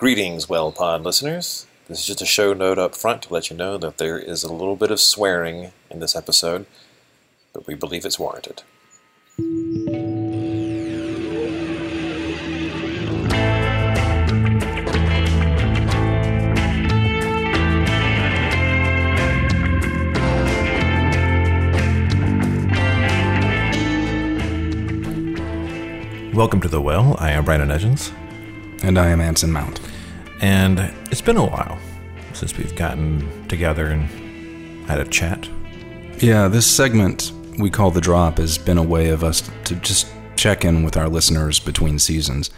Greetings, Wellpod listeners. This is just a show note up front to let you know that there is a little bit of swearing in this episode, but we believe it's warranted. Welcome to The Well. I am Branan Edgens. And I am Anson Mount. And it's been a while since we've gotten together and had a chat. Yeah, this segment we call The Drop has been a way of us to just check in with our listeners between seasons.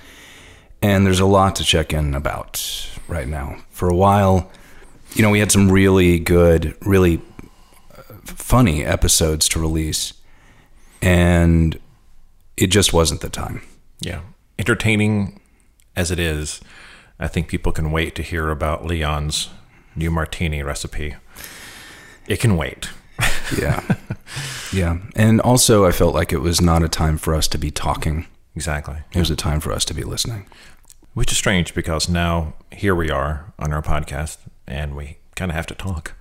And there's a lot to check in about right now. For a while, you know, we had some really good, really uh, funny episodes to release, and it just wasn't the time. Yeah. Entertaining as it is, I think people can wait to hear about Leon's new martini recipe. It can wait. yeah. Yeah. And also, I felt like it was not a time for us to be talking. Exactly. It was a time for us to be listening. Which is strange because now here we are on our podcast and we kind of have to talk.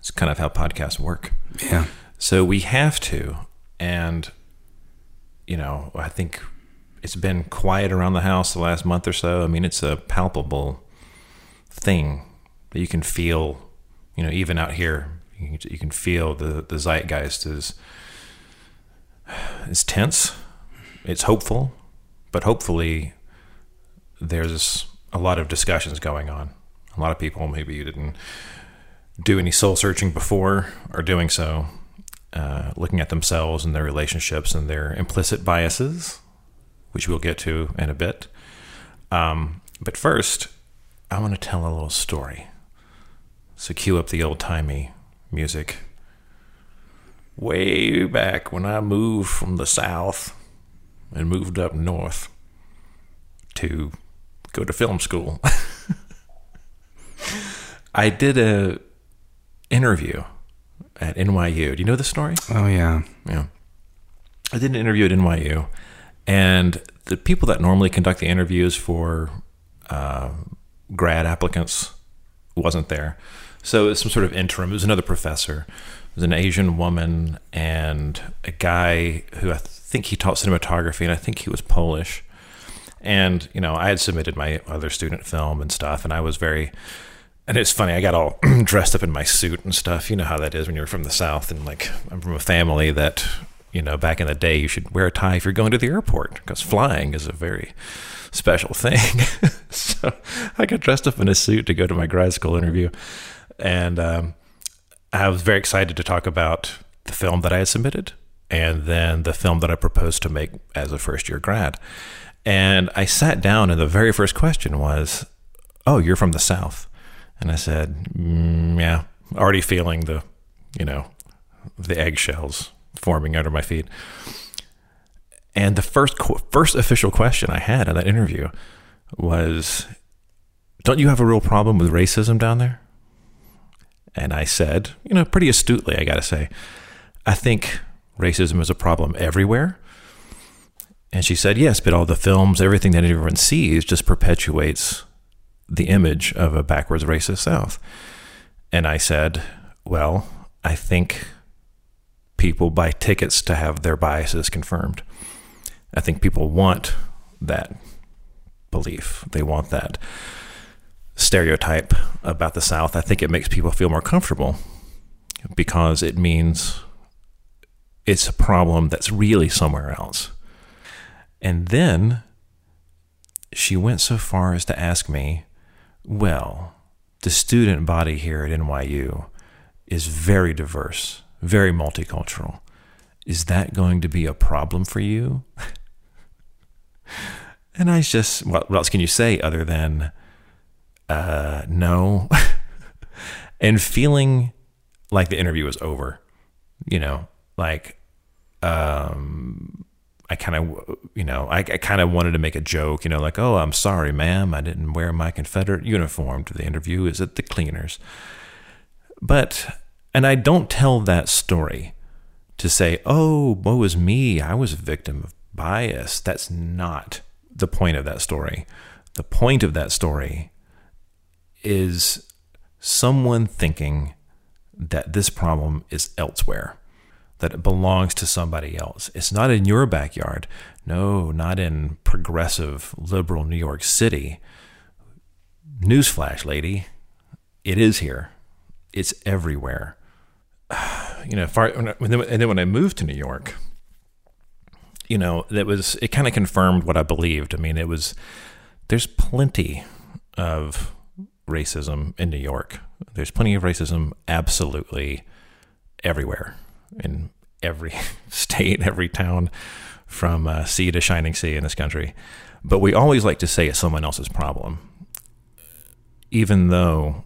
It's kind of how podcasts work. Yeah. So we have to. And, you know, I think it's been quiet around the house the last month or so. I mean, it's a palpable thing that you can feel, you know, even out here, you can, feel the, the zeitgeist is, is tense. It's hopeful, but hopefully there's a lot of discussions going on. A lot of people, maybe you didn't do any soul searching before, are doing so, uh, looking at themselves and their relationships and their implicit biases which we'll get to in a bit. Um, but first, I want to tell a little story. So cue up the old timey music. Way back when I moved from the south and moved up north to go to film school, I did a interview at NYU. Do you know the story? Oh yeah, yeah. I did an interview at NYU and the people that normally conduct the interviews for uh, grad applicants wasn't there. So it was some sort of interim. It was another professor. It was an Asian woman and a guy who I think he taught cinematography, and I think he was Polish. And you know, I had submitted my other student film and stuff, and I was very. And it's funny, I got all dressed up in my suit and stuff. You know how that is when you're from the South, and like I'm from a family that you know, back in the day, you should wear a tie if you're going to the airport because flying is a very special thing. so I got dressed up in a suit to go to my grad school interview. And um, I was very excited to talk about the film that I had submitted and then the film that I proposed to make as a first year grad. And I sat down, and the very first question was, Oh, you're from the South. And I said, mm, Yeah, already feeling the, you know, the eggshells forming under my feet. And the first first official question I had in that interview was, "Don't you have a real problem with racism down there?" And I said, you know, pretty astutely, I got to say, I think racism is a problem everywhere. And she said, yes, but all the films, everything that everyone sees just perpetuates the image of a backwards racist South. And I said, well, I think people buy tickets to have their biases confirmed. I think people want that belief. They want that stereotype about the South. I think it makes people feel more comfortable because it means it's a problem that's really somewhere else. And then she went so far as to ask me, well, the student body here at NYU is very diverse very multicultural. Is that going to be a problem for you? and I just, what, else can you say other than, uh, no? and feeling like the interview was over, you know, like, um, I kind of, you know, I, I kind of wanted to make a joke, you know, like, oh, I'm sorry, ma'am, I didn't wear my Confederate uniform to the interview. Is it the cleaners? But and I don't tell that story to say, oh, woe is me, I was a victim of bias. That's not the point of that story. The point of that story is someone thinking that this problem is elsewhere, that it belongs to somebody else. It's not in your backyard. No, not in progressive liberal New York City. Newsflash, lady, it is here. It's everywhere. You know, far, and then when I moved to New York, you know, that was it. Kind of confirmed what I believed. I mean, it was there's plenty of racism in New York. There's plenty of racism absolutely everywhere in every state, every town, from uh, sea to shining sea in this country. But we always like to say it's someone else's problem, even though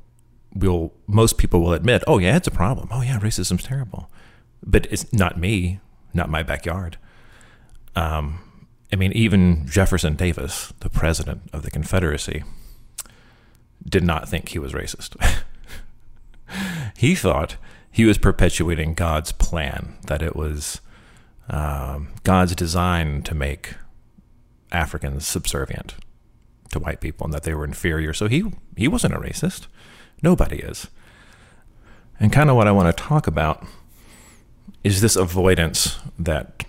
we'll most people will admit, "Oh yeah, it's a problem. Oh yeah, racism's terrible," but it's not me, not my backyard. Um, I mean, even Jefferson Davis, the president of the Confederacy, did not think he was racist. he thought he was perpetuating God's plan, that it was um, God's design to make Africans subservient to white people and that they were inferior. So he he wasn't a racist. Nobody is. And kind of what I want to talk about is this avoidance that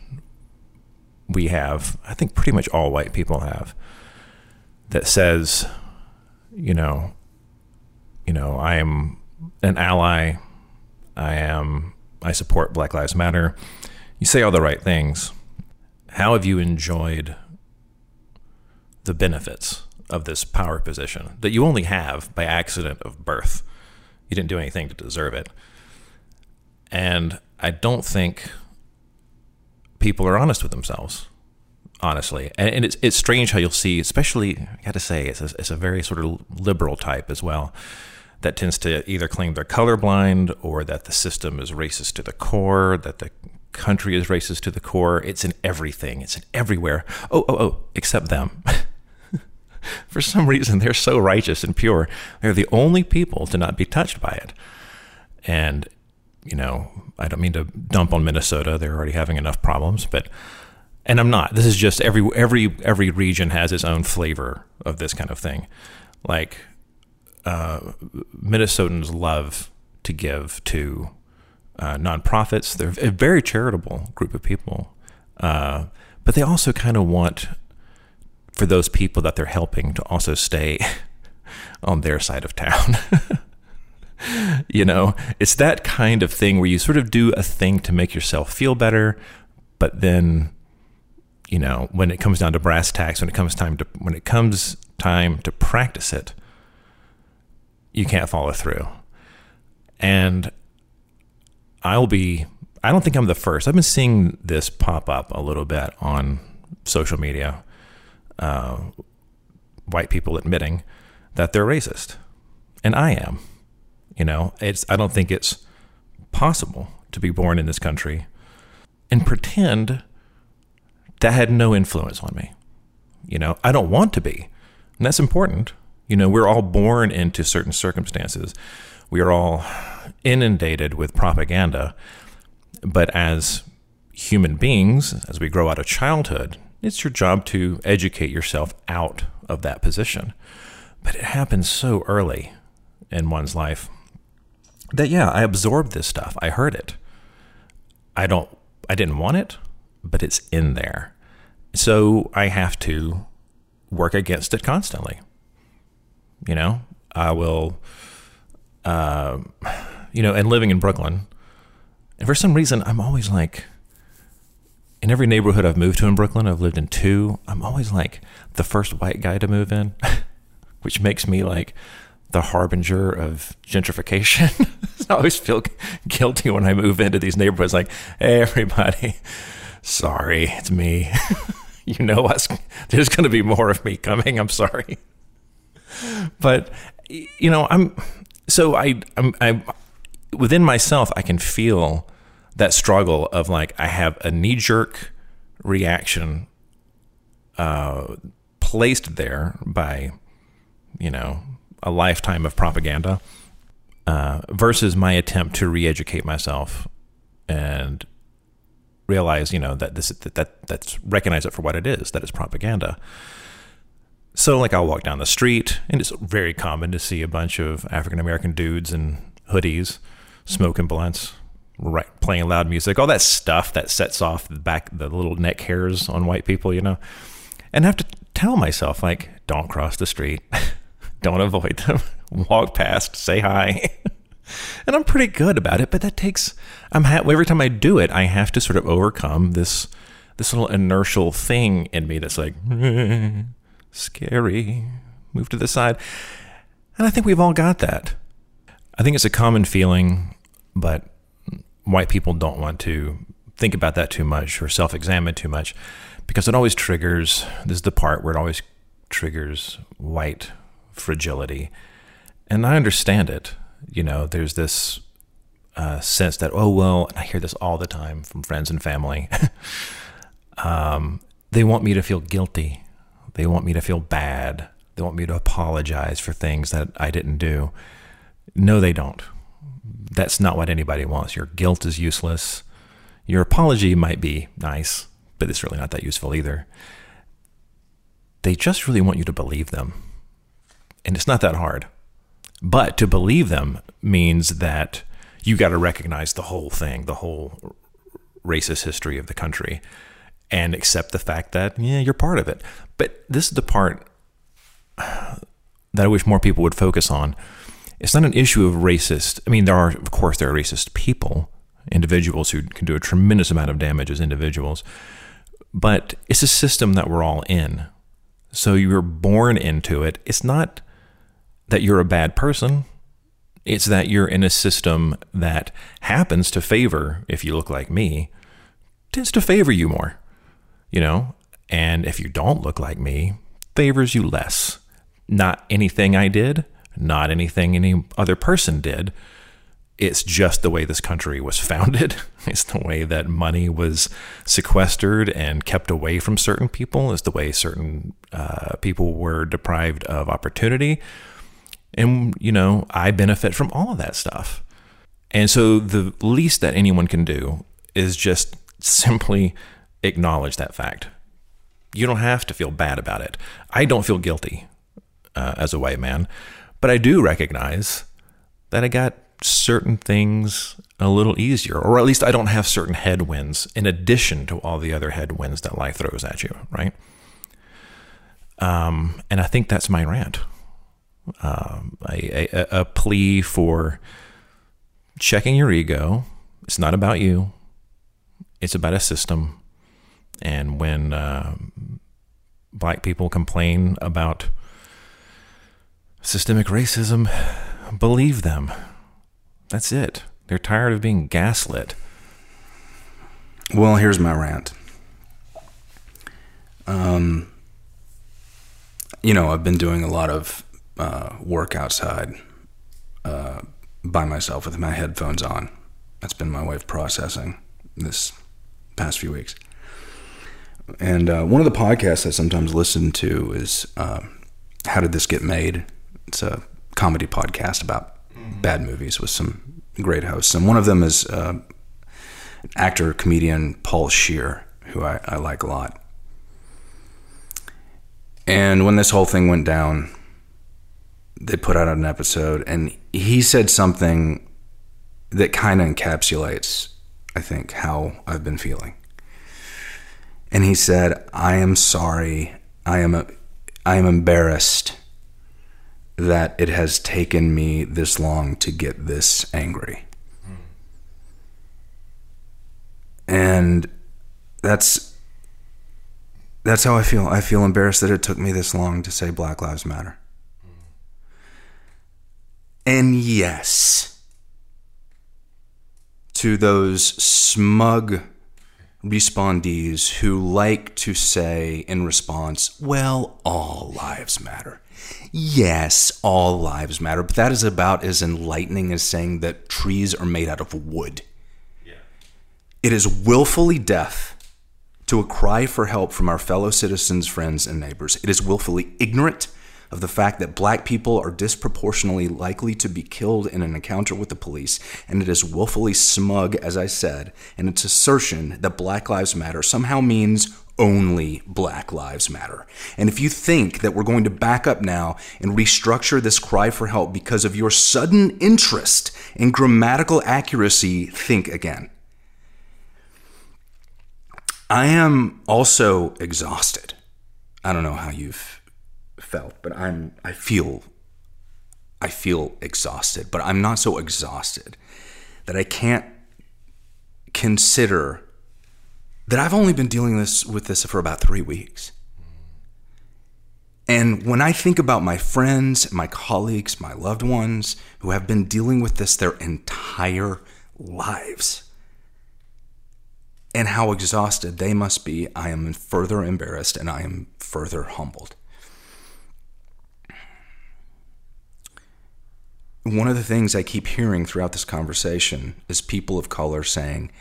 we have, I think pretty much all white people have, that says, you know, you know, I am an ally. I am I support Black Lives Matter. You say all the right things. How have you enjoyed the benefits of this power position that you only have by accident of birth? You didn't do anything to deserve it. And I don't think people are honest with themselves honestly. And, and, it's it's strange how you'll see, especially I got to say, it's a, it's a very sort of liberal type as well that tends to either claim they're colorblind or that the system is racist to the core, that the country is racist to the core. It's in everything. It's in everywhere. Oh, oh, oh, except them. For some reason, they're so righteous and pure. They're the only people to not be touched by it. And, you know, I don't mean to dump on Minnesota. They're already having enough problems, but and I'm not. This is just every every every region has its own flavor of this kind of thing. Like uh, Minnesotans love to give to uh, nonprofits. They're a very charitable group of people, uh, but they also kind of want for those people that they're helping to also stay on their side of town. you know, it's that kind of thing where you sort of do a thing to make yourself feel better, but then you know, when it comes down to brass tacks, when it comes time to when it comes time to practice it, you can't follow through. And I'll be I don't think I'm the first. I've been seeing this pop up a little bit on social media. Uh, white people admitting that they're racist, and I am. You know, it's I don't think it's possible to be born in this country and pretend that had no influence on me. You know, I don't want to be. And that's important. You know, we're all born into certain circumstances. We are all inundated with propaganda. But as human beings, as we grow out of childhood, it's your job to educate yourself out of that position. But it happens so early in one's life that, yeah, I absorbed this stuff. I heard it. I don't, I didn't want it, but it's in there. So I have to work against it constantly. You know, I will, uh, you know, and living in Brooklyn, and for some reason, I'm always like, in every neighborhood I've moved to in Brooklyn, I've lived in two, I'm always like the first white guy to move in, which makes me like the harbinger of gentrification. I always feel guilty when I move into these neighborhoods, like, hey, everybody, sorry, it's me. you know us. There's going to be more of me coming. I'm sorry, but you know, I'm so I I'm I within myself. I can feel that struggle of like I have a knee jerk reaction uh, placed there by you know a lifetime of propaganda uh, versus my attempt to re-educate myself and realize, you know, that this that, that that's recognize it for what it is, that it's propaganda. So, like, I'll walk down the street, and it's very common to see a bunch of African American dudes in hoodies, smoking blunts, right, playing loud music, all that stuff that sets off the back the little neck hairs on white people, you know. And I have to tell myself, like, don't cross the street, don't avoid them, walk past, say hi. and I'm pretty good about it, but that takes. I'm ha- every time I do it, I have to sort of overcome this this little inertial thing in me that's like scary. Move to the side, and I think we've all got that. I think it's a common feeling, but white people don't want to think about that too much or self-examine too much because it always triggers. This is the part where it always triggers white fragility, and I understand it you know, there's this uh, sense that, oh, well, and I hear this all the time from friends and family. um, they want me to feel guilty. They want me to feel bad. They want me to apologize for things that I didn't do. No, they don't. That's not what anybody wants. Your guilt is useless. Your apology might be nice, but it's really not that useful either. They just really want you to believe them. And it's not that hard. But to believe them means that you got to recognize the whole thing, the whole racist history of the country, and accept the fact that, yeah, you're part of it. But this is the part that I wish more people would focus on. It's not an issue of racist. I mean, there are, of course, there are racist people, individuals who can do a tremendous amount of damage as individuals, but it's a system that we're all in. So you're born into it. It's not that you're a bad person. It's that you're in a system that happens to favor, if you look like me, tends to favor you more, you know? And if you don't look like me, favors you less. Not anything I did, not anything any other person did. It's just the way this country was founded. It's the way that money was sequestered and kept away from certain people. It's the way certain uh, people were deprived of opportunity and, you know, I benefit from all of that stuff. And so the least that anyone can do is just simply acknowledge that fact. You don't have to feel bad about it. I don't feel guilty uh, as a white man, but I do recognize that I got certain things a little easier, or at least I don't have certain headwinds in addition to all the other headwinds that life throws at you, right? Um, and I think that's my rant um, a, a, a plea for checking your ego. It's not about you, it's about a system. And when uh, black people complain about systemic racism, believe them. That's it. They're tired of being gaslit. Well, here's my rant. Um, you know, I've been doing a lot of uh, work outside uh, by myself with my headphones on. That's been my way of processing this past few weeks. And uh, one of the podcasts I sometimes listen to is uh, How Did This Get Made? It's a comedy podcast about bad movies with some great hosts. And one of them is uh, actor, comedian Paul Scheer, who I, I like a lot. And when this whole thing went down, they put out an episode, and he said something that kind of encapsulates, I think, how I've been feeling. And he said, "I am sorry. I am a, I am embarrassed that it has taken me this long to get this angry." And that's that's how I feel. I feel embarrassed that it took me this long to say Black Lives Matter. And yes, to those smug respondees who like to say in response, well, all lives matter. Yes, all lives matter, but that is about as enlightening as saying that trees are made out of wood. Yeah. It is willfully deaf to a cry for help from our fellow citizens, friends, and neighbors. It is willfully ignorant of the fact that black people are disproportionately likely to be killed in an encounter with the police, and it is willfully smug, as I said, in its assertion that Black Lives Matter somehow means only Black Lives Matter. And if you think that we're going to back up now and restructure this cry for help because of your sudden interest in grammatical accuracy, think again. I am also exhausted. I don't know how you've felt, but I'm I feel I feel exhausted, but I'm not so exhausted that I can't consider that I've only been dealing this with this for about 3 weeks. And when I think about my friends, my colleagues, my loved ones who have been dealing with this their entire lives, and how exhausted they must be, I am further embarrassed and I am further humbled. One of the things I keep hearing throughout this conversation is people of color saying,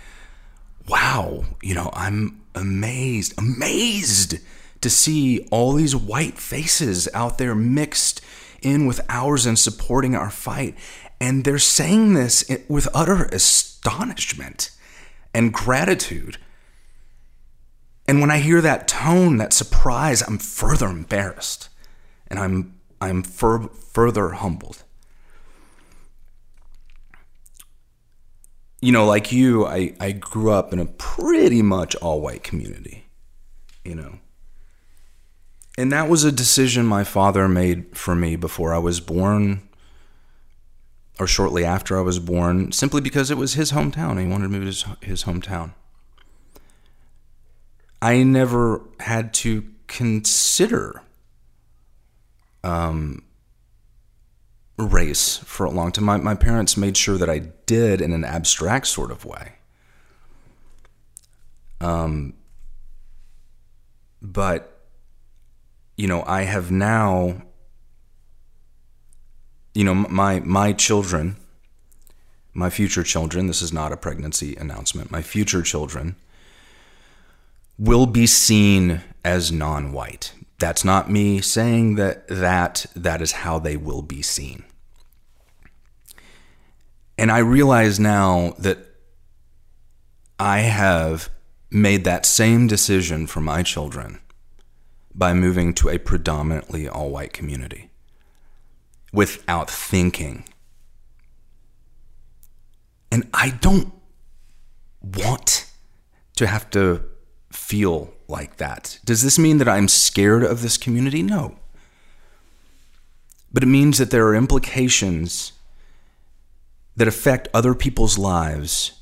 Wow, you know, I'm amazed, amazed to see all these white faces out there mixed in with ours and supporting our fight. And they're saying this with utter astonishment and gratitude. And when I hear that tone, that surprise, I'm further embarrassed and I'm, I'm fur- further humbled. You know, like you, I, I grew up in a pretty much all white community, you know. And that was a decision my father made for me before I was born or shortly after I was born, simply because it was his hometown. He wanted to move to his, his hometown. I never had to consider um, race for a long time. My, my parents made sure that I did in an abstract sort of way. Um, but, you know, I have now you know, my my children, my future children, this is not a pregnancy announcement. My future children will be seen as non-white. That's not me saying that that that is how they will be seen. And I realize now that I have made that same decision for my children by moving to a predominantly all white community without thinking. And I don't want to have to feel like that. Does this mean that I'm scared of this community? No. But it means that there are implications that affect other people's lives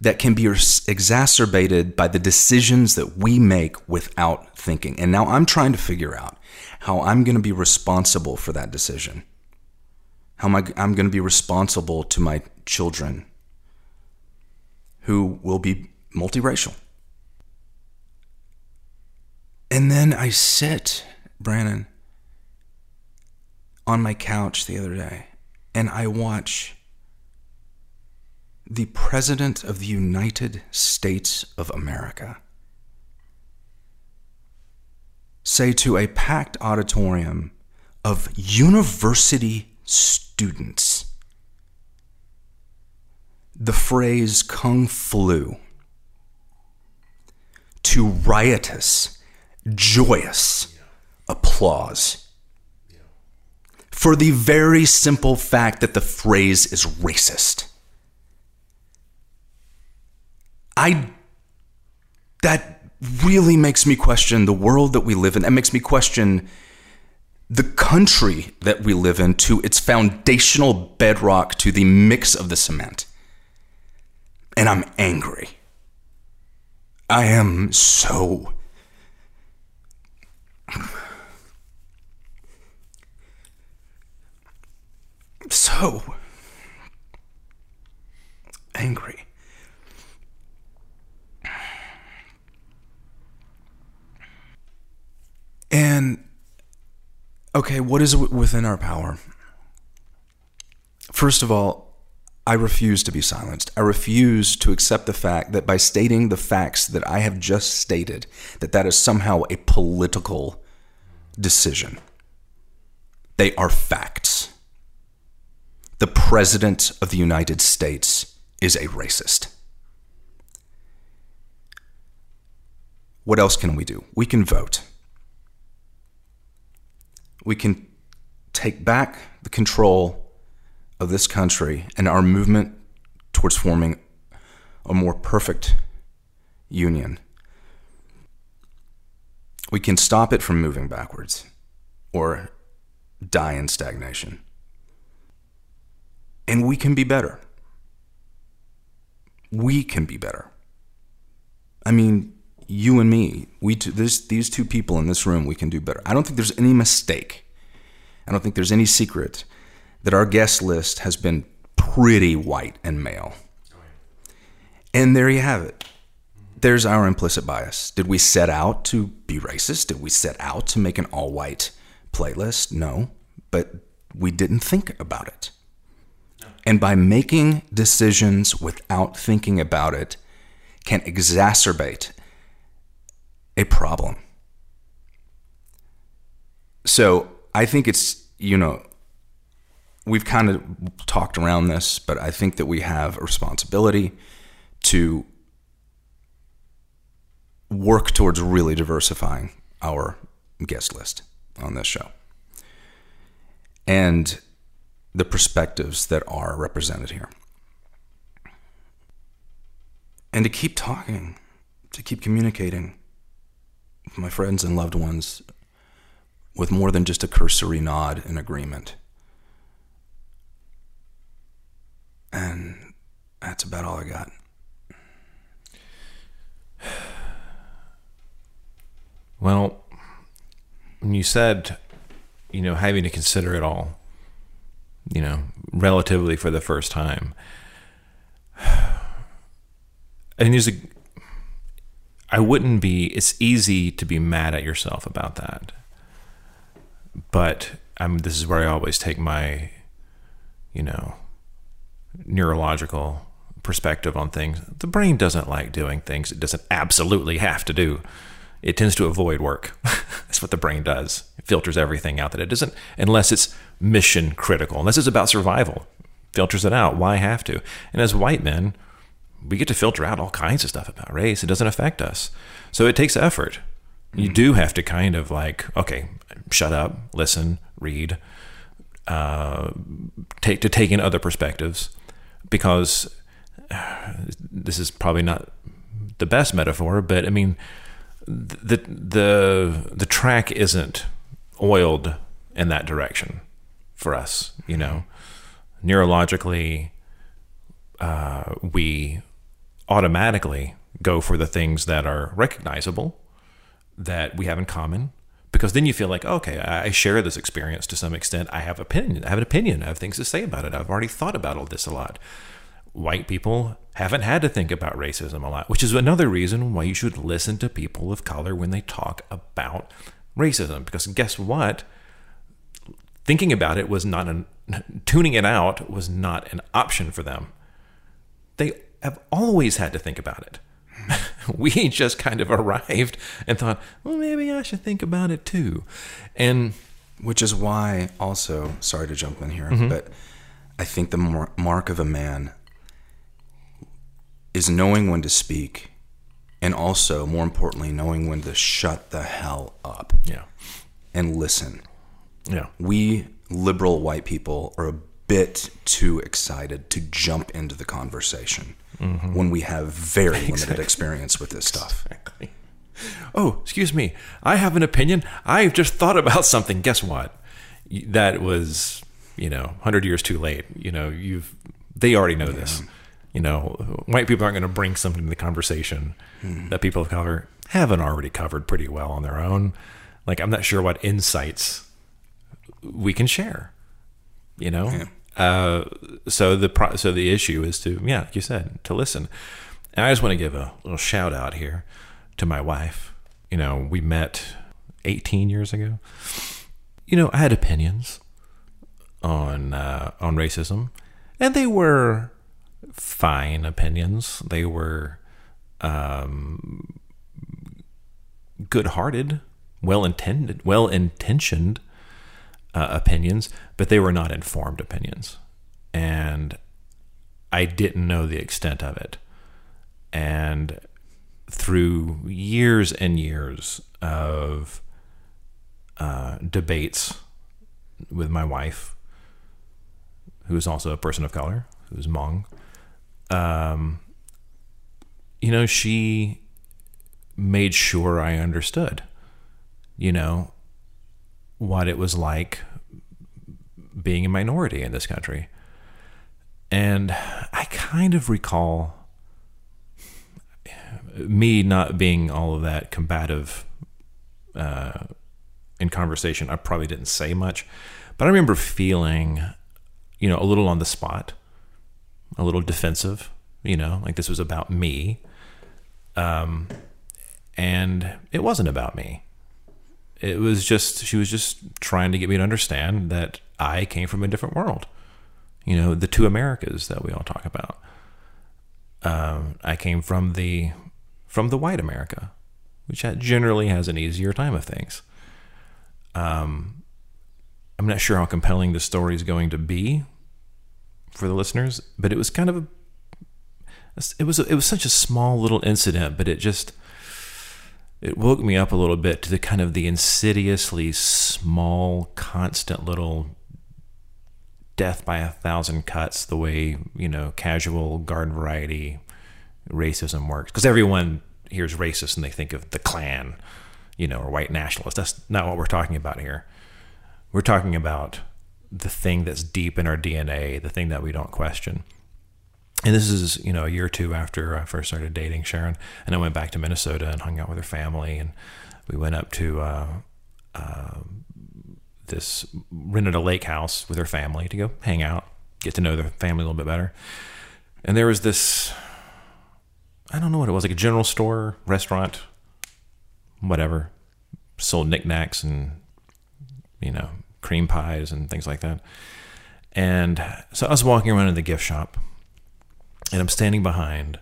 that can be exacerbated by the decisions that we make without thinking. And now I'm trying to figure out how I'm going to be responsible for that decision. How am I, I'm going to be responsible to my children who will be multiracial. And then I sit, Branan, on my couch the other day and I watch the President of the United States of America say to a packed auditorium of university students the phrase kung flu to riotous, joyous applause for the very simple fact that the phrase is racist. I that really makes me question the world that we live in. That makes me question the country that we live in to its foundational bedrock to the mix of the cement. And I'm angry. I am so so angry. And okay, what is within our power? First of all, I refuse to be silenced. I refuse to accept the fact that by stating the facts that I have just stated, that that is somehow a political decision. They are facts. The President of the United States is a racist. what else can we do? We can vote. We can take back the control of this country and our movement towards forming a more perfect union. We can stop it from moving backwards or die in stagnation. And we can be better. We can be better. I mean, you and me, we this, these two people in this room, we can do better. I don't think there's any mistake. I don't think there's any secret that our guest list has been pretty white and male. And there you have it. There's our implicit bias. Did we set out to be racist? Did we set out to make an all white playlist? No, but we didn't think about it. And by making decisions without thinking about it can exacerbate a problem. So I think it's, you know, we've kind of talked around this, but I think that we have a responsibility to work towards really diversifying our guest list on this show and the perspectives that are represented here. And to keep talking, to keep communicating with my friends and loved ones with more than just a cursory nod and agreement. And that's about all I got. Well, when you said, you know, having to consider it all, you know, relatively for the first time, and there's a, I wouldn't be, it's easy to be mad at yourself about that. But I'm, this is where I always take my, you know, neurological perspective on things. The brain doesn't like doing things it doesn't absolutely have to do it tends to avoid work. That's what the brain does. It filters everything out that it doesn't, unless it's mission critical, unless it's about survival. Filters it out. Why have to? And as white men, we get to filter out all kinds of stuff about race. It doesn't affect us. So it takes effort. You mm-hmm. do have to kind of like, okay, shut up, listen, read, uh, take to take in other perspectives, because uh, this is probably not the best metaphor, but I mean, the the the track isn't oiled in that direction for us. You know, neurologically, uh, we automatically go for the things that are recognizable that we have in common because then you feel like okay i share this experience to some extent. I have opinion i have an opinion i have things to say about it. I've already thought about all this a lot white people haven't had to think about racism a lot, which is another reason why you should listen to people of color when they talk about racism. Because guess what? Thinking about it was not an tuning it out was not an option for them. They have always had to think about it. we just kind of arrived and thought, well, maybe I should think about it too. And which is why, also, sorry to jump in here, mm-hmm. but I think the mark of a man is knowing when to speak and also more importantly knowing when to shut the hell up yeah. and listen. Yeah. We liberal white people are a bit too excited to jump into the conversation mm-hmm. when we have very exactly. limited experience with this stuff. Exactly. oh excuse me. I have an opinion. I've just thought about something. Guess what? That was you know 100 years too late. You know you've they already know yeah. this you know, white people aren't going to bring something to the conversation hmm. that people of color haven't already covered pretty well on their own. Like, I'm not sure what insights we can share. You know, yeah. uh, so the pro- so the issue is to yeah, like you said, to listen. And I just want to give a little shout out here to my wife. You know, we met 18 years ago. You know, I had opinions on uh, on racism, and they were fine opinions. They were um, good-hearted, well-intended, well-intentioned uh, opinions, but they were not informed opinions, and I didn't know the extent of it. And through years and years of uh, debates with my wife, who is also a person of color, who's Hmong, um, you know, she made sure I understood, you know, what it was like being a minority in this country. And I kind of recall me not being all of that combative uh, in conversation. I probably didn't say much, but I remember feeling, you know, a little on the spot, a little defensive, you know, like this was about me. Um, and it wasn't about me. It was just, she was just trying to get me to understand that I came from a different world. You know, the two Americas that we all talk about. Um, I came from the from the white America, which generally has an easier time of things. Um, I'm not sure how compelling the story is going to be for the listeners, but it was kind of a it was it was such a small little incident, but it just it woke me up a little bit to the kind of the insidiously small, constant little death by a thousand cuts, the way you know casual garden variety racism works. Because everyone hears racist and they think of the Klan, you know, or white nationalist. That's not what we're talking about here. We're talking about the thing that's deep in our DNA, the thing that we don't question. And this is, you know, a year or two after I first started dating Sharon, and I went back to Minnesota and hung out with her family, and we went up to uh, uh, this rented a lake house with her family to go hang out, get to know the family a little bit better. And there was this I don't know what it was, like a general store, restaurant, whatever, sold knickknacks and, you know, cream pies and things like that. And so I was walking around in the gift shop and I'm standing behind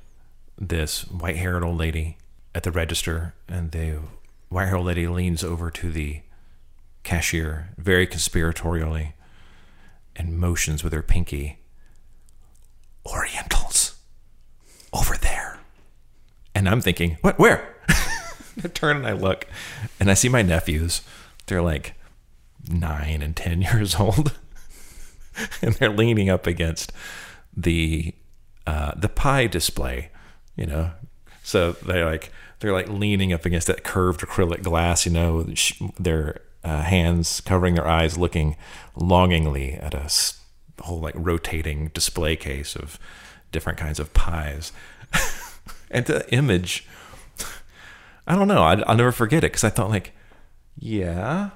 this white haired old lady at the register. And the white haired lady leans over to the cashier very conspiratorially and motions with her pinky Orientals over there. And I'm thinking, what, where? I turn and I look and I see my nephews. They're like nine and 10 years old. and they're leaning up against the, uh, the pie display, you know? So they're like, they're like leaning up against that curved acrylic glass, you know, their uh, hands covering their eyes, looking longingly at a whole like rotating display case of different kinds of pies. and the image, I don't know. I, will never forget it because I thought like, yeah,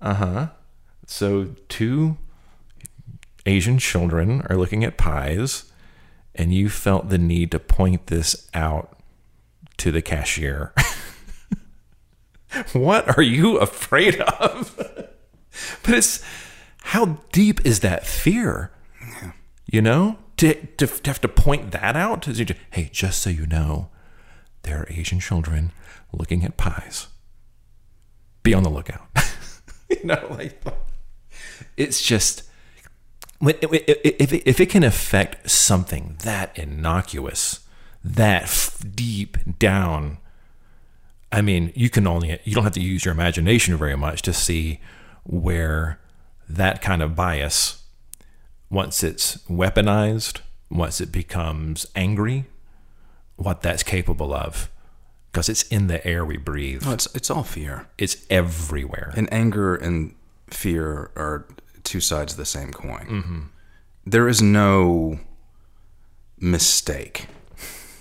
uh huh. So two Asian children are looking at pies, and you felt the need to point this out to the cashier. what are you afraid of? but it's how deep is that fear? You know? to, to, to have to point that out to, hey just so you know there are asian children looking at pies be on the lookout you know like it's just if it, if it can affect something that innocuous that deep down i mean you can only you don't have to use your imagination very much to see where that kind of bias once it's weaponized, once it becomes angry, what that's capable of. Because it's in the air we breathe. No, it's it's all fear. It's everywhere. And anger and fear are two sides of the same coin. Mm-hmm. There is no mistake.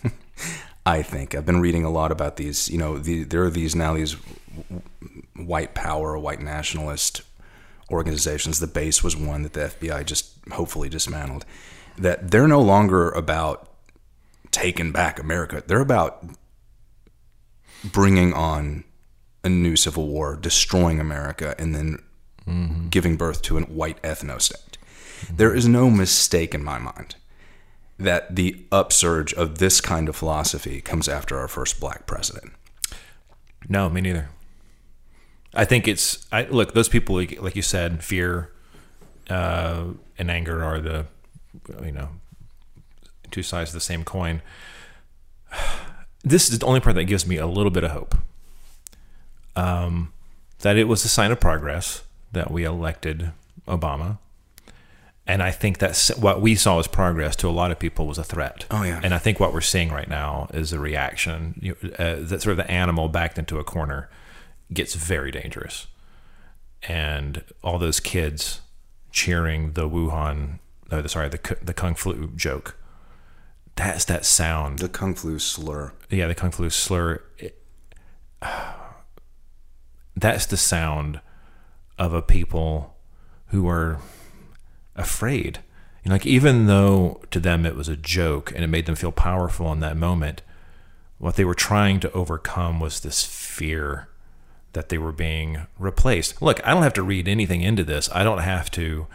I think I've been reading a lot about these. You know, the, there are these now these white power, white nationalist organizations. The base was one that the FBI just hopefully dismantled. That they're no longer about taking back America. They're about bringing on a new civil war, destroying America, and then mm-hmm. giving birth to a white ethno state. Mm-hmm. There is no mistake in my mind that the upsurge of this kind of philosophy comes after our first black president. No, me neither. I think it's I look those people like you said fear uh, and anger are the you know two sides of the same coin. This is the only part that gives me a little bit of hope. Um, that it was a sign of progress that we elected Obama. And I think that's what we saw as progress to a lot of people was a threat. Oh, yeah. And I think what we're seeing right now is a reaction. You, uh, that sort of the animal backed into a corner gets very dangerous. And all those kids cheering the Wuhan, uh, the, sorry, the the kung flu joke. That's that sound. The kung flu slur. yeah, the kung flu slur. It, that's the sound of a people who are afraid. You know, like even though to them it was a joke and it made them feel powerful in that moment, what they were trying to overcome was this fear that they were being replaced. Look, I don't have to read anything into this. I don't have to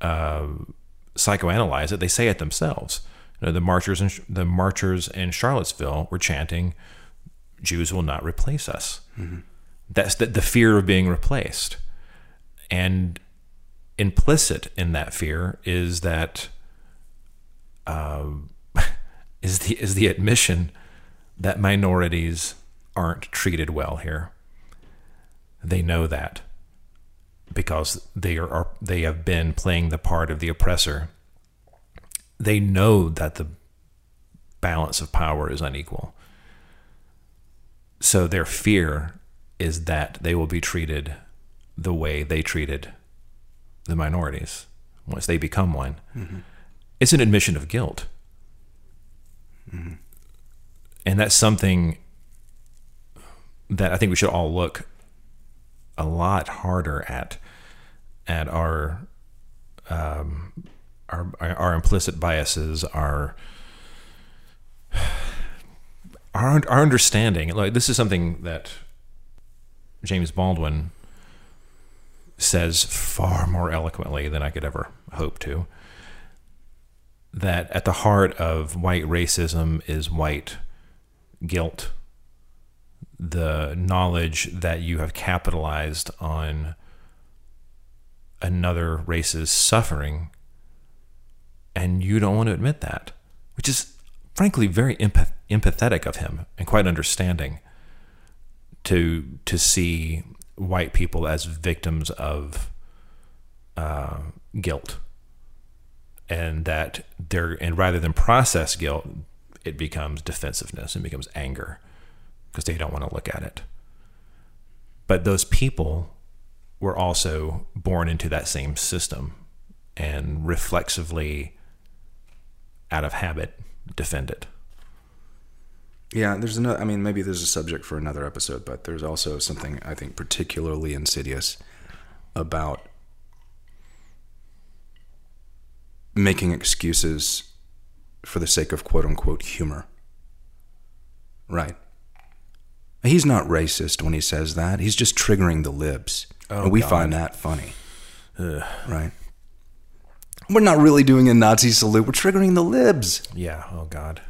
uh, psychoanalyze it. They say it themselves. You know, the marchers in the marchers in Charlottesville were chanting, "Jews will not replace us." That's the, the fear of being replaced, and implicit in that fear is that uh, is the is the admission that minorities aren't treated well here. They know that because they are, are they have been playing the part of the oppressor. They know that the balance of power is unequal. So their fear is that they will be treated the way they treated the minorities once they become one. It's an admission of guilt. And that's something that I think we should all look a lot harder at at our um, our our implicit biases, our our our understanding. Like this is something that James Baldwin says far more eloquently than I could ever hope to. That at the heart of white racism is white guilt, the knowledge that you have capitalized on another race's suffering, and you don't want to admit that, which is frankly very empath- empathetic of him and quite understanding to to see white people as victims of uh, guilt, and that they're and rather than process guilt, it becomes defensiveness and becomes anger because they don't want to look at it. But those people were also born into that same system and reflexively, out of habit, defend it. Yeah, there's another. I mean, maybe there's a subject for another episode, but there's also something I think particularly insidious about making excuses for the sake of quote unquote humor. Right. He's not racist when he says that. He's just triggering the libs. Oh, and we God. find that funny. Right. We're not really doing a Nazi salute. We're triggering the libs. Yeah. Oh God.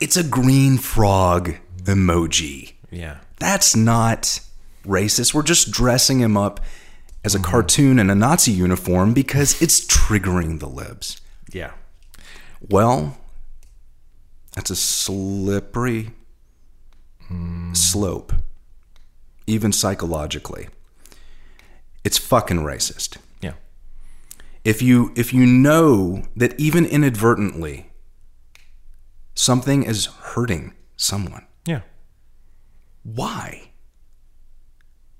It's a green frog emoji. Yeah. That's not racist. We're just dressing him up as a mm-hmm. cartoon in a Nazi uniform because it's triggering the libs. Yeah. Well, that's a slippery hmm. slope, even psychologically. It's fucking racist. If you if you know that even inadvertently something is hurting someone, Yeah. why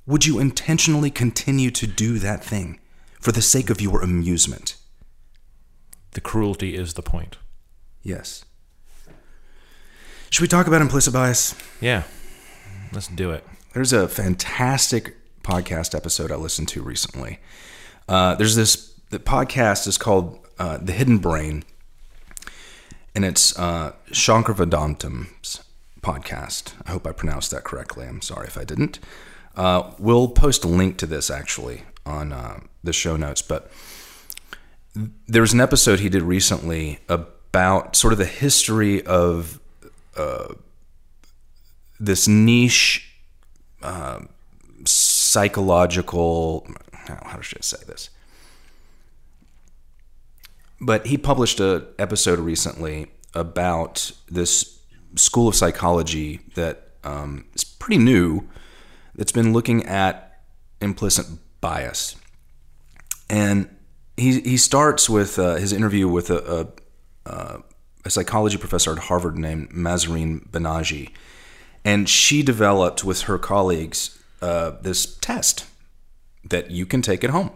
would you intentionally continue to do that thing for the sake of your amusement? The cruelty is the point. Yes. Should we talk about implicit bias? Yeah. Let's do it. There's a fantastic podcast episode I listened to recently. Uh, there's this the podcast is called uh, The Hidden Brain, and it's uh, Shankar Vedantam's podcast. I hope I pronounced that correctly. I'm sorry if I didn't. Uh, we'll post a link to this actually on uh, the show notes, but there was an episode he did recently about sort of the history of uh, this niche uh, psychological. How how should I say this? But he published a episode recently about this school of psychology that um, is pretty new that's been looking at implicit bias. And he, he starts with uh, his interview with a, a, uh, a, psychology professor at Harvard named Mahzarin Banaji. And she developed with her colleagues uh, this test that you can take at home.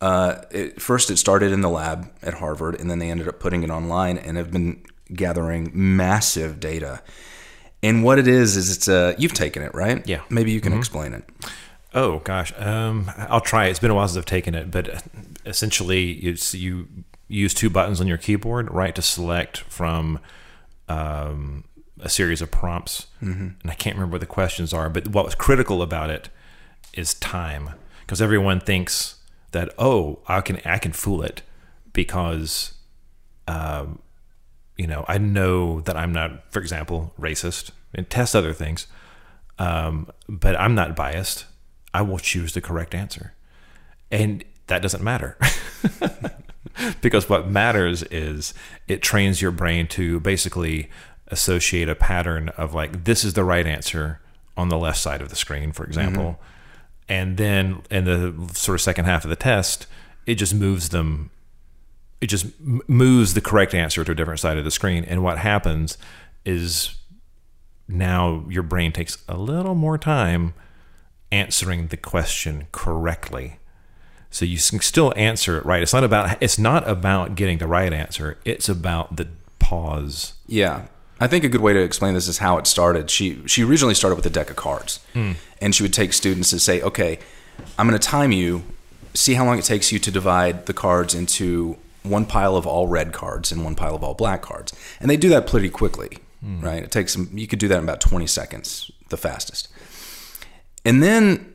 Uh, it, first, it started in the lab at Harvard, and then they ended up putting it online and have been gathering massive data. And what it is is it's a you've taken it right? Yeah. Maybe you can mm-hmm. explain it. Oh gosh, um, I'll try. It's been a while since I've taken it, but essentially, you use two buttons on your keyboard, right, to select from um, a series of prompts. Mm-hmm. And I can't remember what the questions are, but what was critical about it is time, because everyone thinks that oh, I can I can fool it because. Um, you know, I know that I'm not, for example, racist and test other things, um, but I'm not biased. I will choose the correct answer. And that doesn't matter. because what matters is it trains your brain to basically associate a pattern of like, this is the right answer on the left side of the screen, for example. And then in the sort of second half of the test, it just moves them it just moves the correct answer to a different side of the screen. And what happens is now your brain takes a little more time answering the question correctly. So you can still answer it right. It's not about it's not about getting the right answer. It's about the pause. Yeah. I think a good way to explain this is how it started. She she originally started with a deck of cards. Mm. And she would take students and say, "Okay, I'm going to time you. See how long it takes you to divide the cards into one pile of all red cards and one pile of all black cards. And they do that pretty quickly, mm. right? It takes you could do that in about 20 seconds, the fastest. And then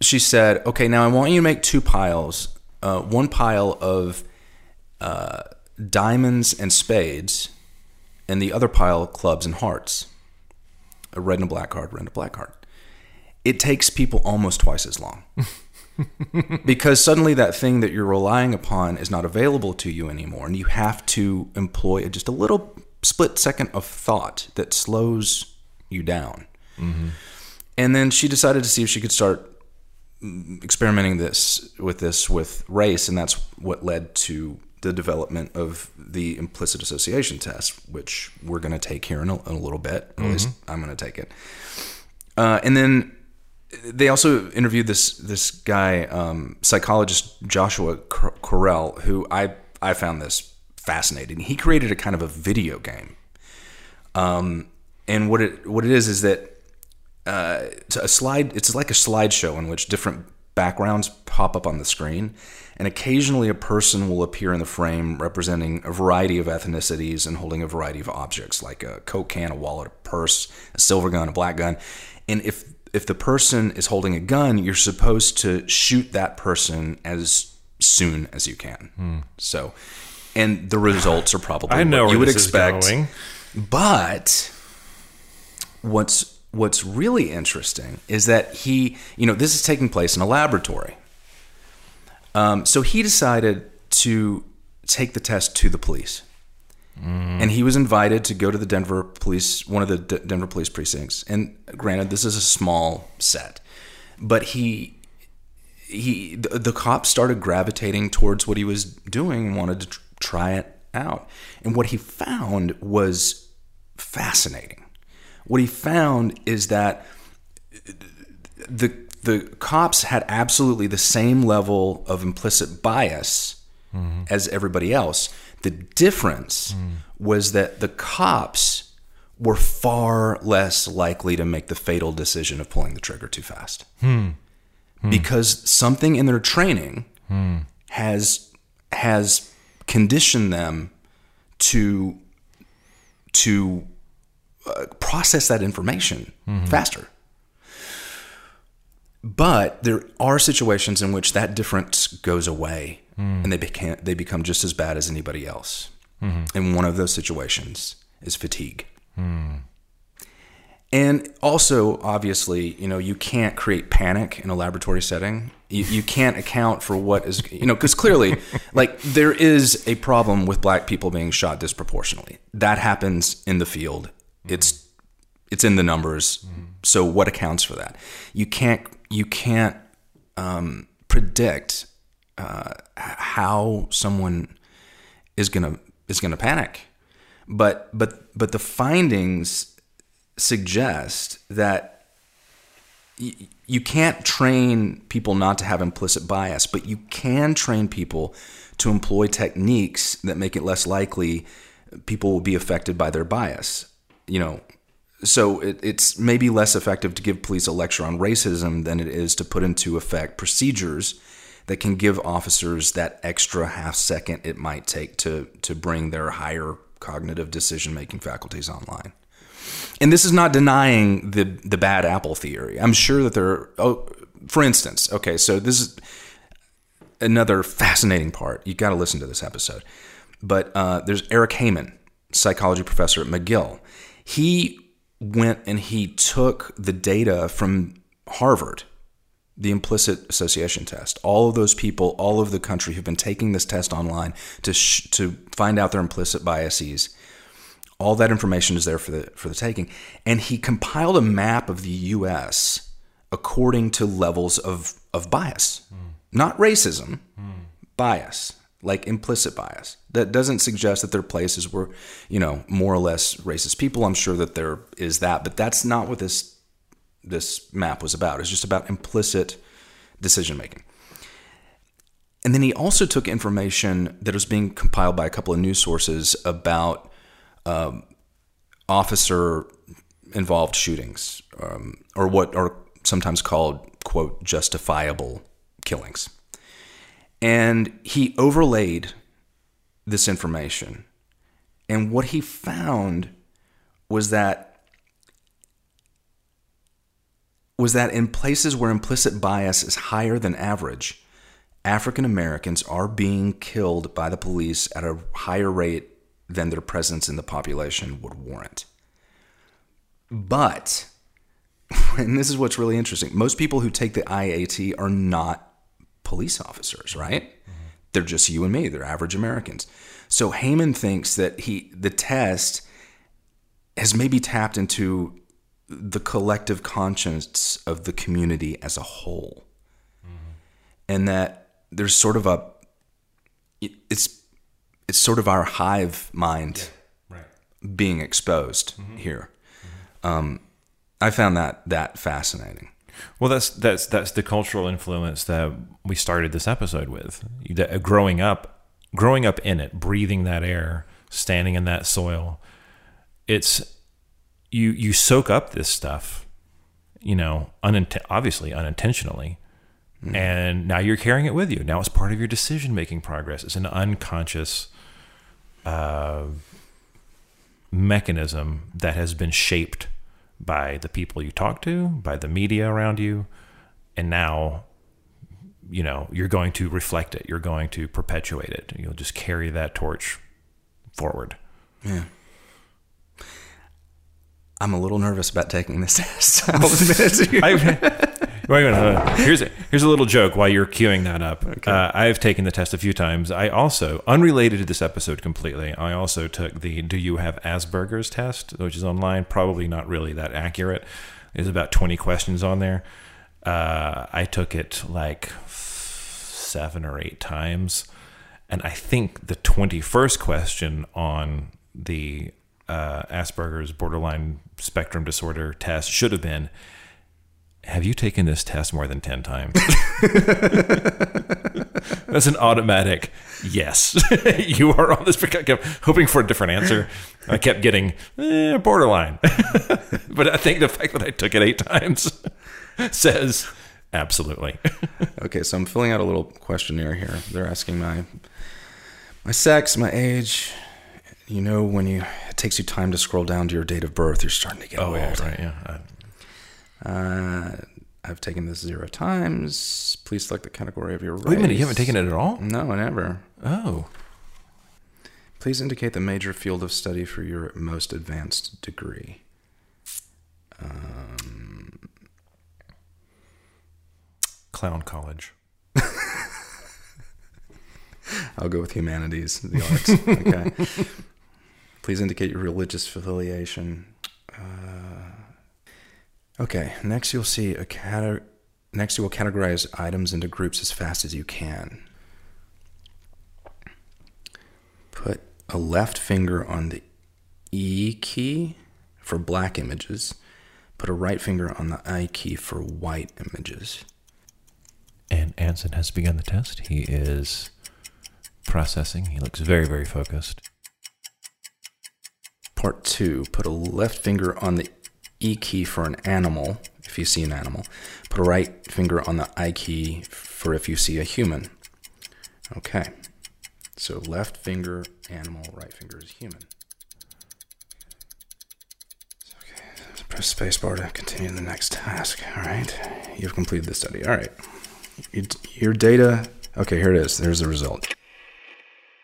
she said, okay, now I want you to make two piles. Uh, one pile of uh, diamonds and spades, and the other pile clubs and hearts. A red and a black card, red and a black card. It takes people almost twice as long. because suddenly that thing that you're relying upon is not available to you anymore and you have to employ just a little split second of thought that slows you down mm-hmm. and then she decided to see if she could start experimenting this with this with race and that's what led to the development of the implicit association test which we're going to take here in a, in a little bit mm-hmm. at least i'm going to take it uh, and then they also interviewed this this guy, um, psychologist Joshua Correll, who I I found this fascinating. He created a kind of a video game, um, and what it what it is is that uh, it's a slide. It's like a slideshow in which different backgrounds pop up on the screen, and occasionally a person will appear in the frame representing a variety of ethnicities and holding a variety of objects, like a coke can, a wallet, a purse, a silver gun, a black gun. And if if the person is holding a gun, you're supposed to shoot that person as soon as you can. Hmm. So, and the results are probably I know what you would expect. But what's what's really interesting is that he, you know, this is taking place in a laboratory. Um, so he decided to take the test to the police. Mm. And he was invited to go to the Denver police, one of the D- Denver police precincts. And granted, this is a small set, but he, he, the, the cops started gravitating towards what he was doing and wanted to tr- try it out. And what he found was fascinating. What he found is that the the cops had absolutely the same level of implicit bias mm-hmm. as everybody else the difference mm. was that the cops were far less likely to make the fatal decision of pulling the trigger too fast. Hmm. Hmm. Because something in their training hmm. has has conditioned them to to uh, process that information mm-hmm. faster. But there are situations in which that difference goes away mm. and they became they become just as bad as anybody else. Mm-hmm. And one of those situations is fatigue. Mm. And also, obviously, you know, you can't create panic in a laboratory setting. You, you can't account for what is, you know, because clearly, like, there is a problem with black people being shot disproportionately. That happens in the field It's it's in the numbers. So what accounts for that? You can't you can't um, predict uh, how someone is gonna is gonna panic, but but but the findings suggest that y- you can't train people not to have implicit bias, but you can train people to employ techniques that make it less likely people will be affected by their bias. You know, so it, it's maybe less effective to give police a lecture on racism than it is to put into effect procedures that can give officers that extra half second it might take to to bring their higher cognitive decision making faculties online. And this is not denying the the bad apple theory. I'm sure that there are, oh for instance, okay, so this is another fascinating part. You got to listen to this episode. But uh, there's Eric Hehman, psychology professor at McGill. He went and he took the data from Harvard, the implicit association test. All of those people, all over the country, have been taking this test online to sh- to find out their implicit biases. All that information is there for the for the taking, and he compiled a map of the U.S. according to levels of of bias, hmm. not racism, hmm. bias, like implicit bias. That doesn't suggest that there are places where, you know, more or less racist people. I'm sure that there is that, but that's not what this this map was about. It's just about implicit decision making. And then he also took information that was being compiled by a couple of news sources about um, officer involved shootings, um, or what are sometimes called, quote, justifiable killings. And he overlaid this information. And what he found was that was that in places where implicit bias is higher than average, African Americans are being killed by the police at a higher rate than their presence in the population would warrant. But, and this is what's really interesting, most people who take the IAT are not police officers, right? They're just you and me, they're average Americans. So Hehman thinks that he the test has maybe tapped into the collective conscience of the community as a whole. And that there's sort of a it's it's sort of our hive mind Right. being exposed here. Um, I found that that fascinating. Well, that's that's that's the cultural influence that we started this episode with. That, uh, growing up, growing up in it, breathing that air, standing in that soil. It's you you soak up this stuff, you know, uninten- obviously unintentionally, and now you're carrying it with you. Now it's part of your decision making progress. It's an unconscious uh, mechanism that has been shaped by the people you talk to, by the media around you, and now you know you're going to reflect it. You're going to perpetuate it. You'll just carry that torch forward. Yeah. I'm a little nervous about taking this test. I'll admit it to you. I, wait a minute. uh, Here's a, here's a little joke while you're queuing that up. Uh, I've taken the test a few times. I also, unrelated to this episode completely, I also took the Do You Have Asperger's test, which is online. Probably not really that accurate. There's about 20 questions on there. Uh, I took it like seven or eight times. And I think the 21st question on the uh, Asperger's borderline spectrum disorder test should have been Have you taken this test more than 10 times? That's an automatic yes. you are on this. I kept hoping for a different answer. I kept getting eh, borderline. but I think the fact that I took it eight times says absolutely. Okay, so I'm filling out a little questionnaire here. They're asking my my sex, my age. You know, when you it takes you time to scroll down to your date of birth, you're starting to get Oh, old. yeah, right. Yeah. Uh, I've taken this zero times. Please select the category of your race. wait a minute. You haven't taken it at all? No, never. Oh. Please indicate the major field of study for your most advanced degree. Clown college. I'll go with humanities, the arts. okay. Please indicate your religious affiliation. Uh, okay, next you'll see a cate- next you will categorize items into groups as fast as you can. Put a left finger on the E key for black images. Put a right finger on the I key for white images. And Anson has begun the test. He is processing. He looks very, very focused. Part two, put a left finger on the E key for an animal, if you see an animal. Put a right finger on the I key for if you see a human. Okay. So left finger, animal, right finger is human. Okay. Press spacebar to continue the next task. All right. You've completed the study. All right. Your- data. Okay, here it is. There's the result.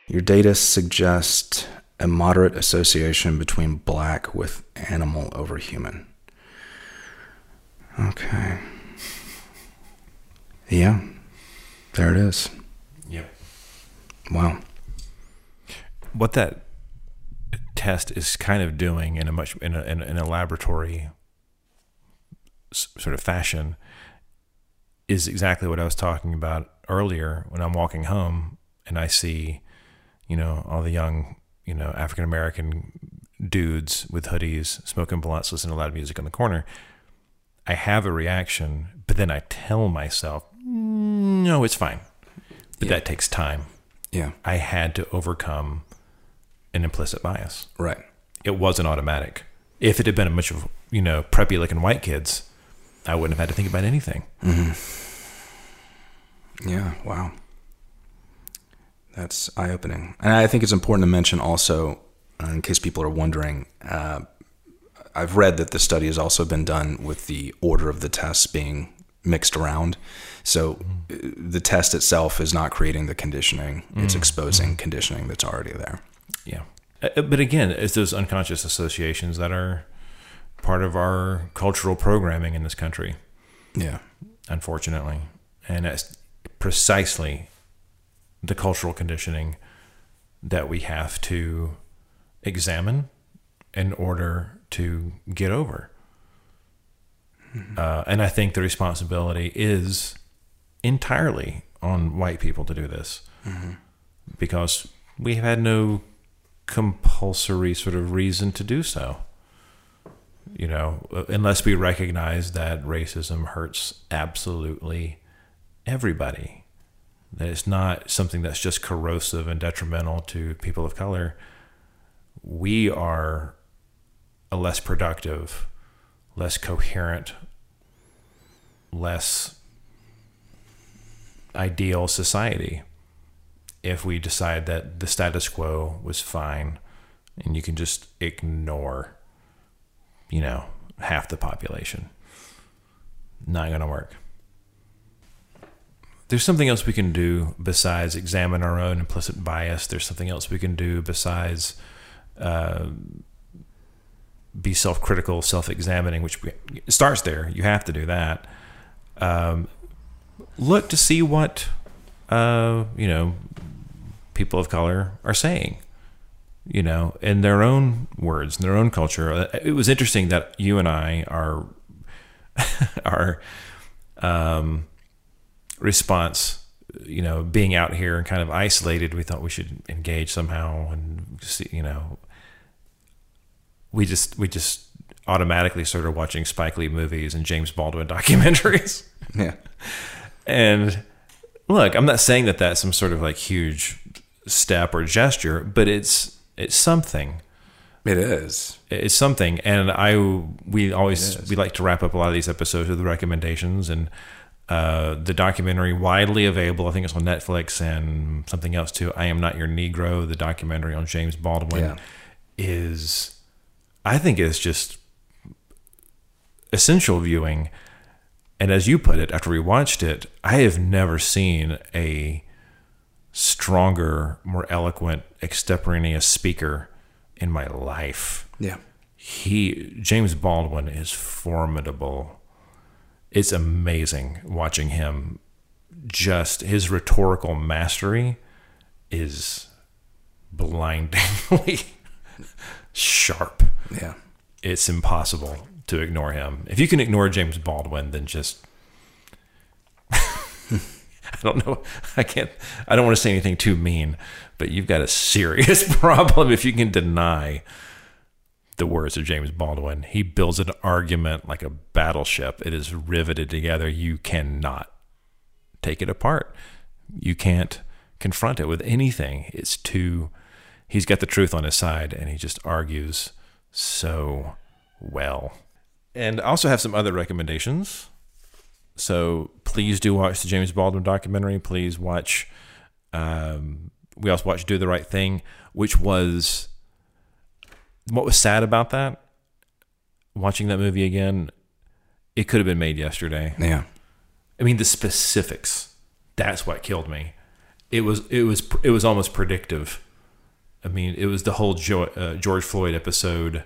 Your data suggest a moderate association between black with animal over human. Okay. Yeah. There it is. Yep. Wow. What that test is kind of doing in a much in a, in a, in a laboratory sort of fashion is exactly what I was talking about earlier when I'm walking home and I see, you know, all the young, you know, African American dudes with hoodies smoking blunts, listening to loud music in the corner. I have a reaction, but then I tell myself, "Mm, no, it's fine. But Yeah. that takes time. Yeah. I had to overcome an implicit bias. Right. It wasn't automatic. If it had been a bunch of, you know, preppy looking white kids, I wouldn't have had to think about anything. Yeah. Wow. That's eye opening. And I think it's important to mention also, uh, in case people are wondering, uh, I've read that the study has also been done with the order of the tests being mixed around. So uh, the test itself is not creating the conditioning, it's exposing conditioning that's already there. Yeah. Uh, But again, it's those unconscious associations that are part of our cultural programming in this country, Yeah. unfortunately. And that's precisely the cultural conditioning that we have to examine in order to get over. Uh, and I think the responsibility is entirely on white people to do this because we have had no compulsory sort of reason to do so. You know, unless we recognize that racism hurts absolutely everybody, that it's not something that's just corrosive and detrimental to people of color, we are a less productive, less coherent, less ideal society if we decide that the status quo was fine and you can just ignore, you know, half the population. Not going to work. There's something else we can do besides examine our own implicit bias. There's something else we can do besides uh, be self-critical, self-examining, which we, starts there. You have to do that. Um, look to see what uh, you know people of color are saying. You know, in their own words, in their own culture. Uh, It was interesting that you and I are are. um, response. You know, being out here and kind of isolated, we thought we should engage somehow, and see, you know, we just we just automatically started watching Spike Lee movies and James Baldwin documentaries. Yeah. And look, I'm not saying that that's some sort of like huge step or gesture, but it's it's something. It is. It's something. And I we always we like to wrap up a lot of these episodes with recommendations and uh, the documentary widely available. I think it's on Netflix and something else too. I am not your Negro. The documentary on James Baldwin Yeah. is, I think, is just essential viewing. And as you put it, after we watched it, I have never seen a stronger, more eloquent, extemporaneous speaker in my life. Yeah. He James Baldwin is formidable. It's amazing watching him. Just his rhetorical mastery is blindingly sharp. Yeah. it's impossible to ignore him. If you can ignore James Baldwin, then just I don't know. I can't. I don't want to say anything too mean, but you've got a serious problem if you can deny the words of James Baldwin. He builds an argument like a battleship. It is riveted together. You cannot take it apart. You can't confront it with anything. It's too. He's got the truth on his side, and he just argues so well. And I also have some other recommendations. So please do watch the James Baldwin documentary. Please watch. Um, we also watched Do the Right Thing, which was what was sad about that. Watching that movie again, it could have been made yesterday. Yeah. I mean, the specifics. That's what killed me. It was it was it was almost predictive. I mean, it was the whole jo- uh, George Floyd episode.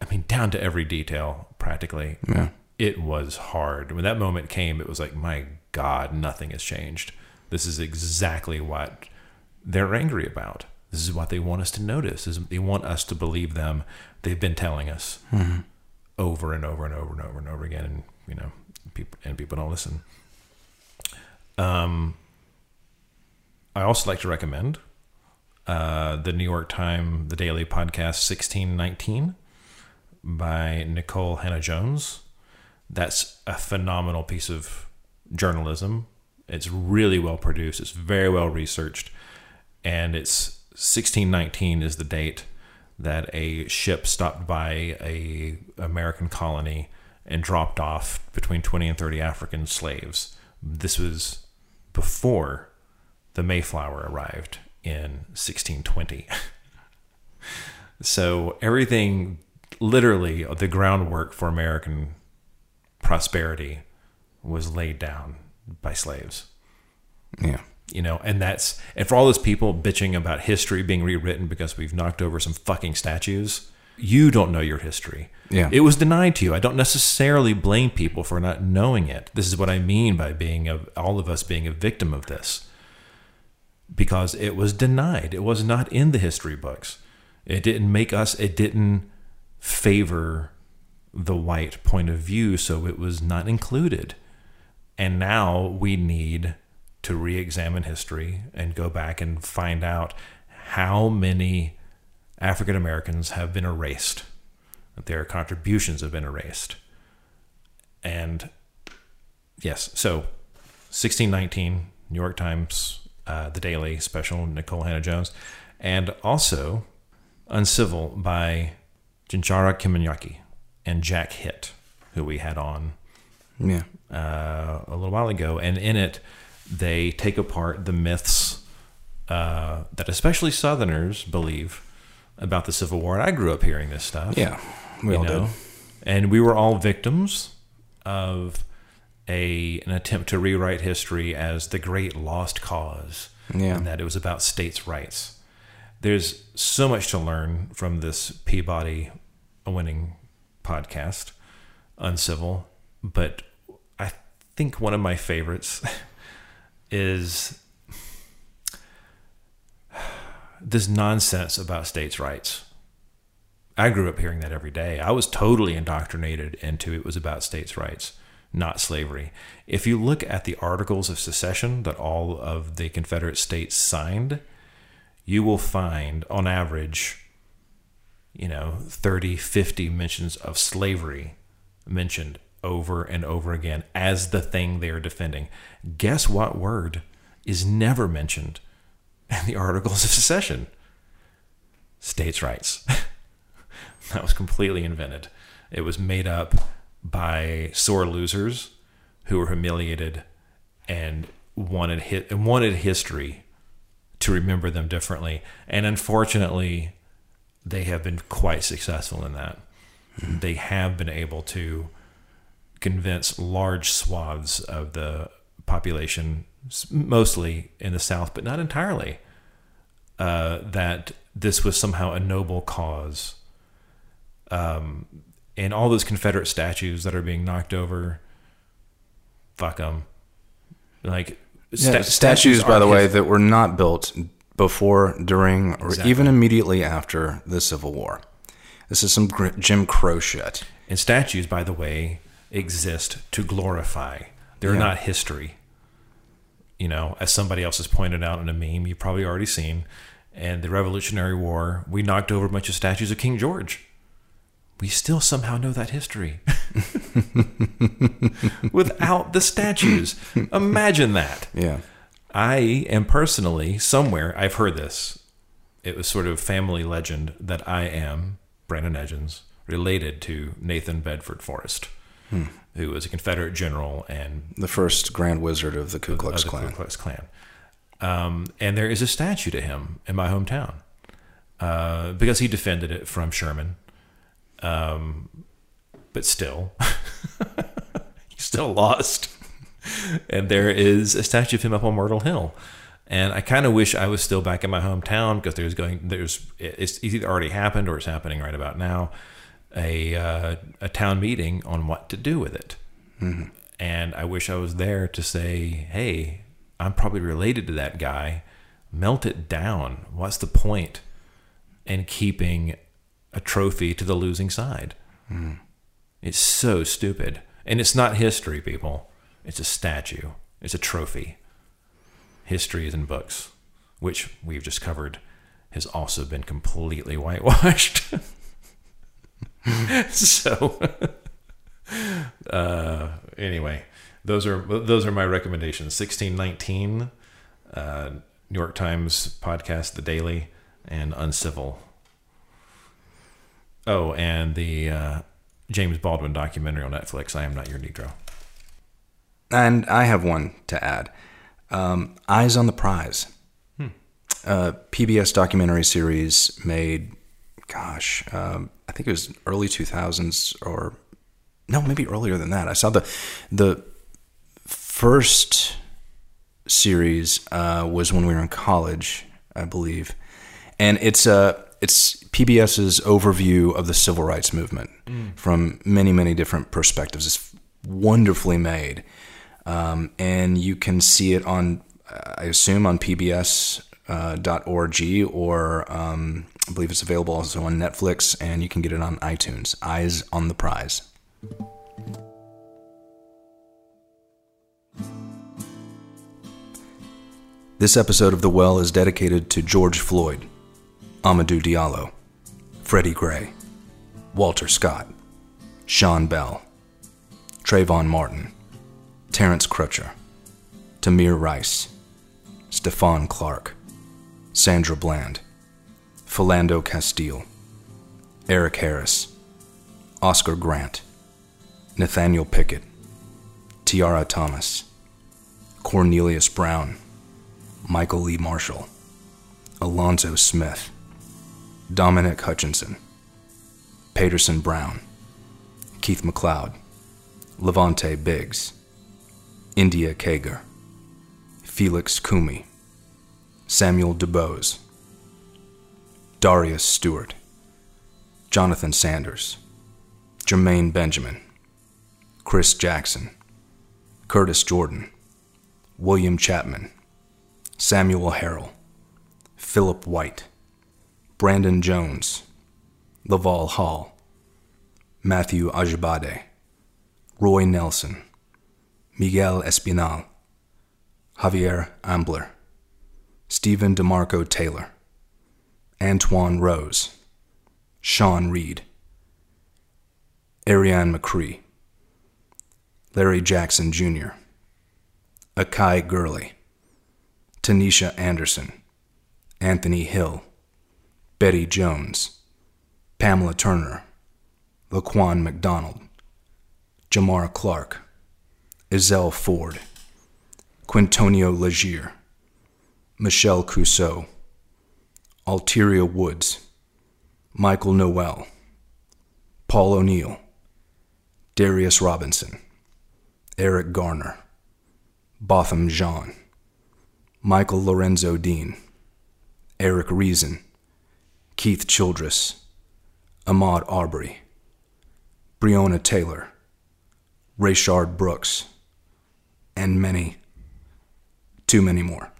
I mean, down to every detail, practically. Yeah. It was hard. When that moment came, it was like, my God, nothing has changed. This is exactly what they're angry about. This is what they want us to notice. Is, they want us to believe them. They've been telling us over and over and over and over and over again, and you know, people and people don't listen. Um, I also like to recommend uh, the New York Times, the daily podcast 1619 by Nikole Hannah-Jones. That's a phenomenal piece of journalism. It's really well produced, it's very well researched, and it's 1619 is the date that a ship stopped by a American colony and dropped off between 20 and 30 African slaves. This was before the Mayflower arrived in 1620. so everything, literally, the groundwork for American prosperity was laid down by slaves. Yeah. You know, and that's and for all those people bitching about history being rewritten because we've knocked over some fucking statues, you don't know your history. Yeah. It was denied to you. I don't necessarily blame people for not knowing it. This is what I mean by being a, all of us being a victim of this. Because it was denied. It was not in the history books. It didn't make us it didn't favor the white point of view, so it was not included. And now we need to re examine history and go back and find out how many African Americans have been erased, that their contributions have been erased. And yes, so 1619, New York Times, uh, The Daily Special, Nikole Hannah-Jones, and also Uncivil by Chenjerai Kumanyika and Jack Hitt, who we had on Yeah. uh, a little while ago, and in it they take apart the myths uh, that especially Southerners believe about the Civil War. And I grew up hearing this stuff. Yeah. We all know, did. and we were all victims of a an attempt to rewrite history as the great lost cause, Yeah. and that it was about states' rights. There's so much to learn from this Peabody winning podcast, Uncivil, but I think one of my favorites is this nonsense about states' rights. I grew up hearing that every day. I was totally indoctrinated into it was about states' rights, not slavery. If you look at the articles of secession that all of the Confederate states signed, you will find on average, you know, 30, 50 mentions of slavery mentioned over and over again as the thing they are defending. Guess what word is never mentioned in the Articles of Secession? States' rights. that was completely invented. It was made up by sore losers who were humiliated and wanted hit wanted history to remember them differently. And unfortunately, they have been quite successful in that. They have been able to convince large swaths of the population, mostly in the South, but not entirely, uh, that this was somehow a noble cause. Um, and all those Confederate statues that are being knocked over, fuck them. Like Yeah, sta- statues, by the way, his- that were not built before, during, or Exactly. even immediately after the Civil War. This is some Jim Crow shit. And statues, by the way, exist to glorify. They're Yeah. not history. You know, as somebody else has pointed out in a meme you've probably already seen, and the Revolutionary War, we knocked over a bunch of statues of King George. We still somehow know that history without the statues. Imagine that. Yeah. I am personally somewhere, I've heard this. It was sort of family legend that I am, Branan Edgens, related to Nathan Bedford Forrest, who was a Confederate general and The first Grand Wizard of the Ku Klux of Klan. Ku Klux Klan. Um, and there is a statue to him in my hometown uh, because he defended it from Sherman. Um, but still, he still lost. and there is a statue of him up on Myrtle Hill. And I kind of wish I was still back in my hometown because there's going there's it's either already happened or it's happening right about now a uh, a town meeting on what to do with it. And I wish I was there to say, hey, I'm probably related to that guy. Melt it down. What's the point in keeping a trophy to the losing side? It's so stupid. And it's not history, people. It's a statue, it's a trophy. History is in books, which we've just covered has also been completely whitewashed. so uh, anyway, those are those are my recommendations. Sixteen nineteen, uh, New York Times podcast, The Daily, and Uncivil. Oh, and the uh, James Baldwin documentary on Netflix. I am not your Negro. And I have one to add um, Eyes on the Prize. A PBS documentary series made, gosh, um, I think it was early 2000s or no, maybe earlier than that. I saw the the first series uh, was when we were in college, I believe, and it's uh, it's PBS's overview of the civil rights movement from many many different perspectives. It's wonderfully made, um, and you can see it on, I assume, on PBS. Uh, .org or um, I believe it's available also on Netflix and you can get it on iTunes. Eyes on the Prize. This episode of The Well is dedicated to George Floyd, Amadou Diallo, Freddie Gray, Walter Scott, Sean Bell, Trayvon Martin, Terrence Crutcher, Tamir Rice, Stephon Clark, Sandra Bland, Philando Castile, Eric Harris, Oscar Grant, Nathaniel Pickett, Tiara Thomas, Cornelius Brown, Michael Lee Marshall, Alonzo Smith, Dominic Hutchinson, Paterson Brown, Keith McLeod, Lavante Biggs, India Kager, Felix Kumi, Samuel DuBose, Darius Stewart, Jonathan Sanders, Jermaine Benjamin, Chris Jackson, Curtis Jordan, William Chapman, Samuel Harrell, Philip White, Brandon Jones, Lavall Hall, Matthew Ajibade, Roy Nelson, Miguel Espinal, Javier Ambler, Stephen DeMarco Taylor, Antwon Rose, Sean Reed, Ariane McCree, Larry Jackson Jr., Akai Gurley, Tanisha Anderson, Anthony Hill, Betty Jones, Pamela Turner, Laquan McDonald, Jamar Clark, Ezell Ford, Quintonio LeGrier, Michelle Cusseaux, Alteria Woods, Michael Noel, Paul O'Neal, Darius Robinson, Eric Garner, Botham Jean, Michael Lorenzo Dean, Eric Reason, Keith Childress, Ahmaud Arbery, Breonna Taylor, Rayshard Brooks, and many, too many more.